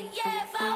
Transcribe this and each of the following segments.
yeah,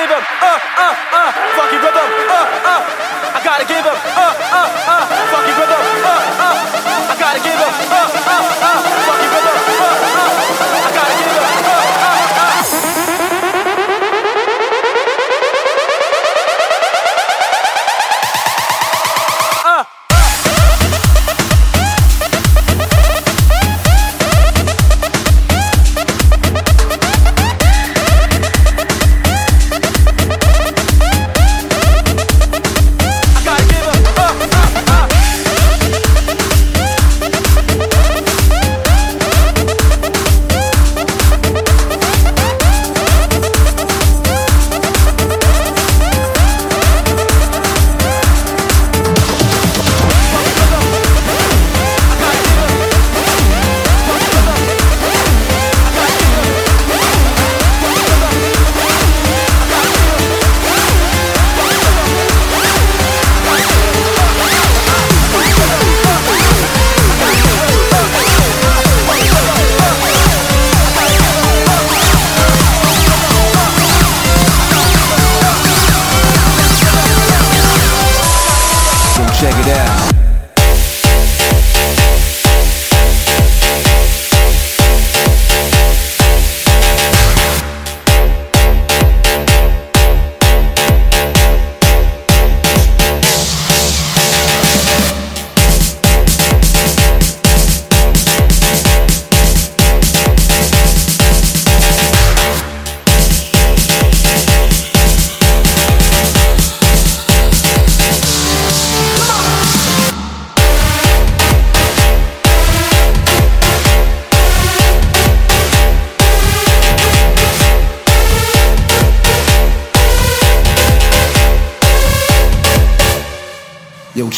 give up, uh, uh, uh, fucking rhythm, uh, uh, I gotta give up, uh, uh, uh, fucking rhythm, uh, uh, I gotta give up, uh, uh, uh, fucking rhythm.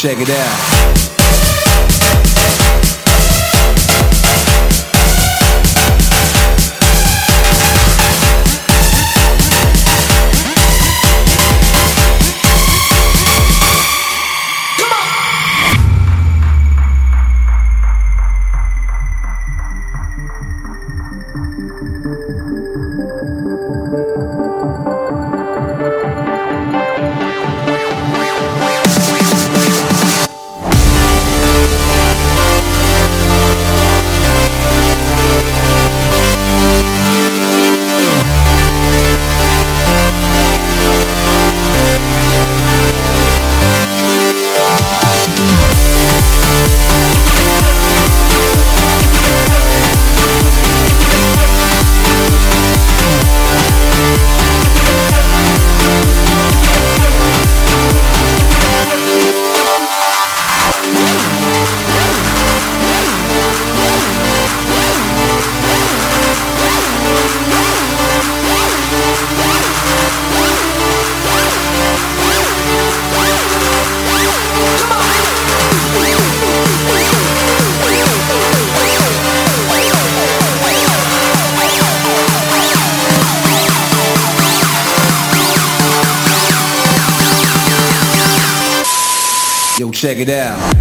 Check it out. Check it out.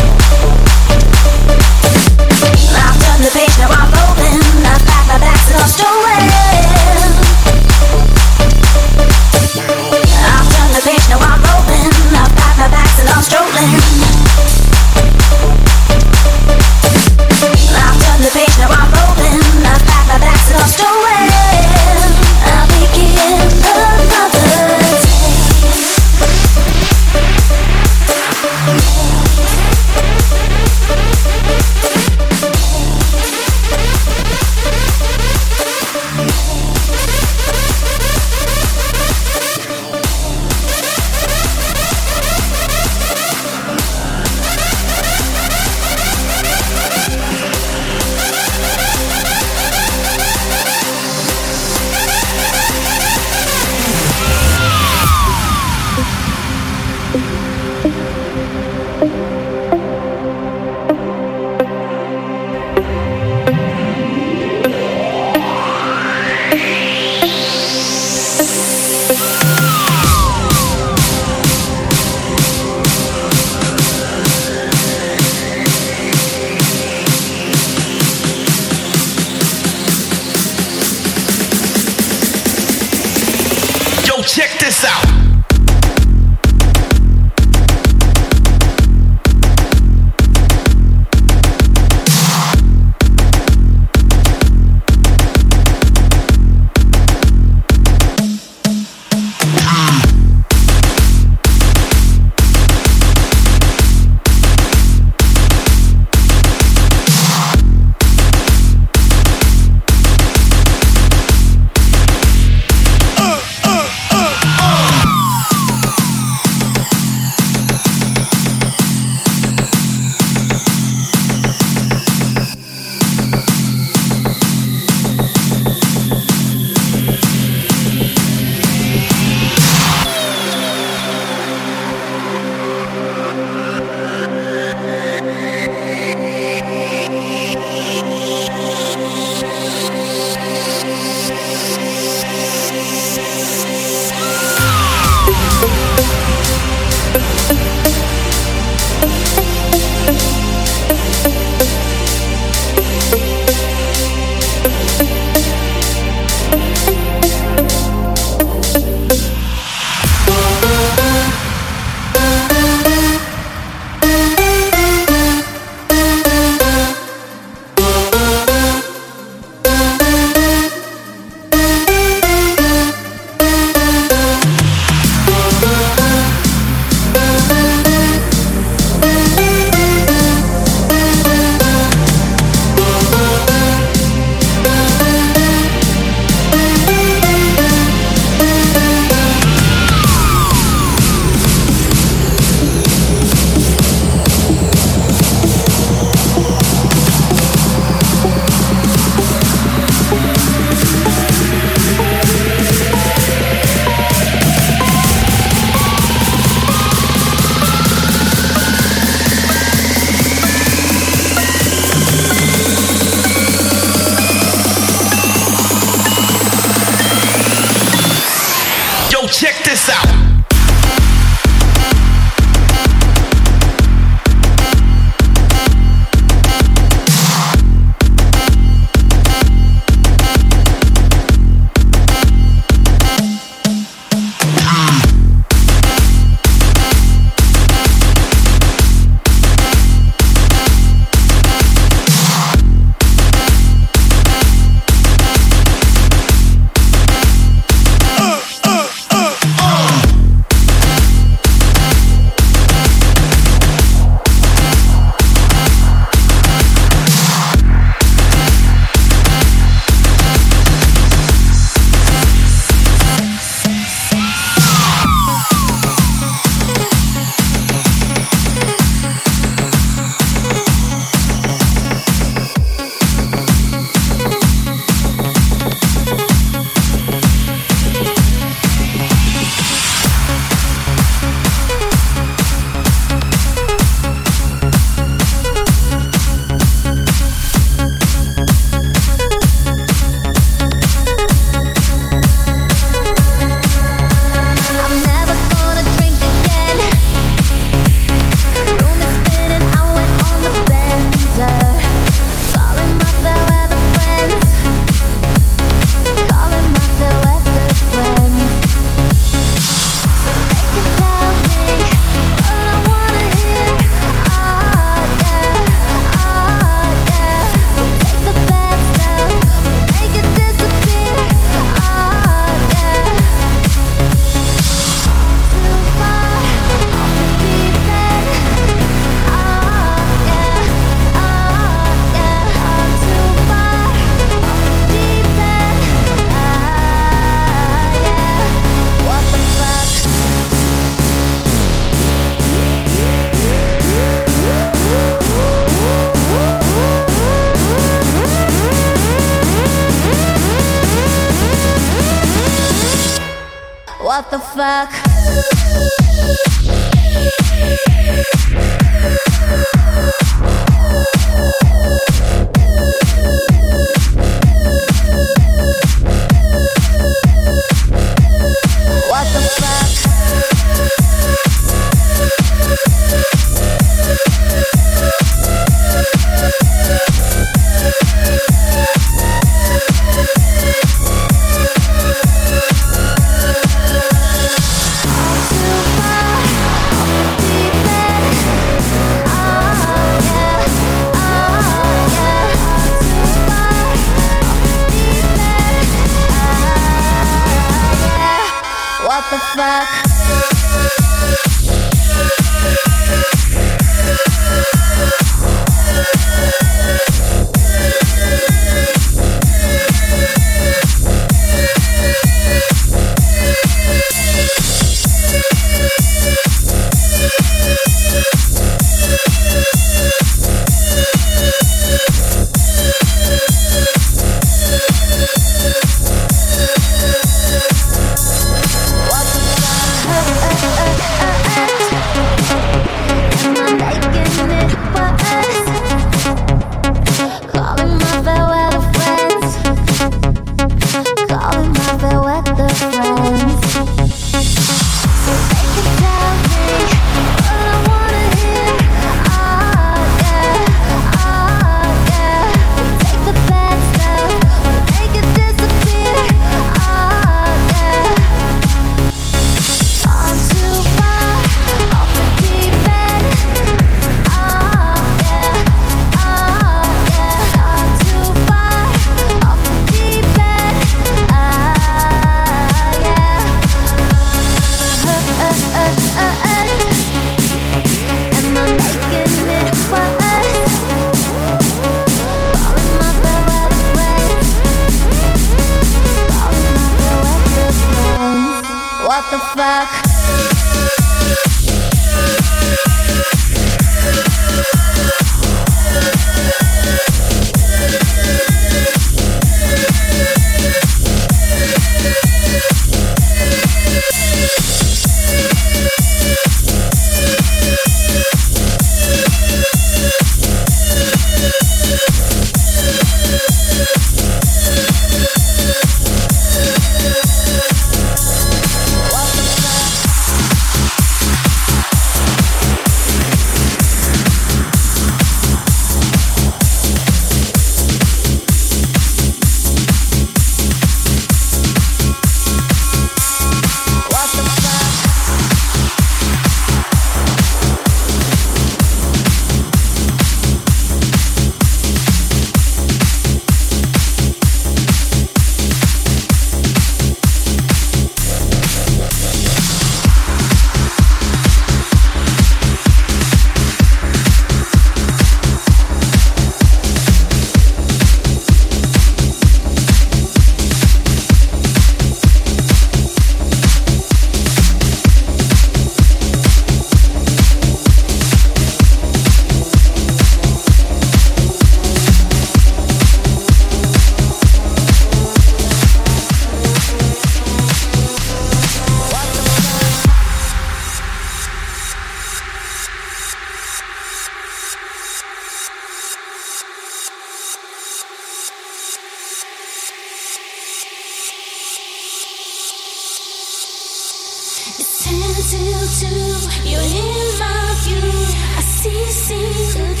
Ten till two, you're in my view. I see, see, look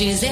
which is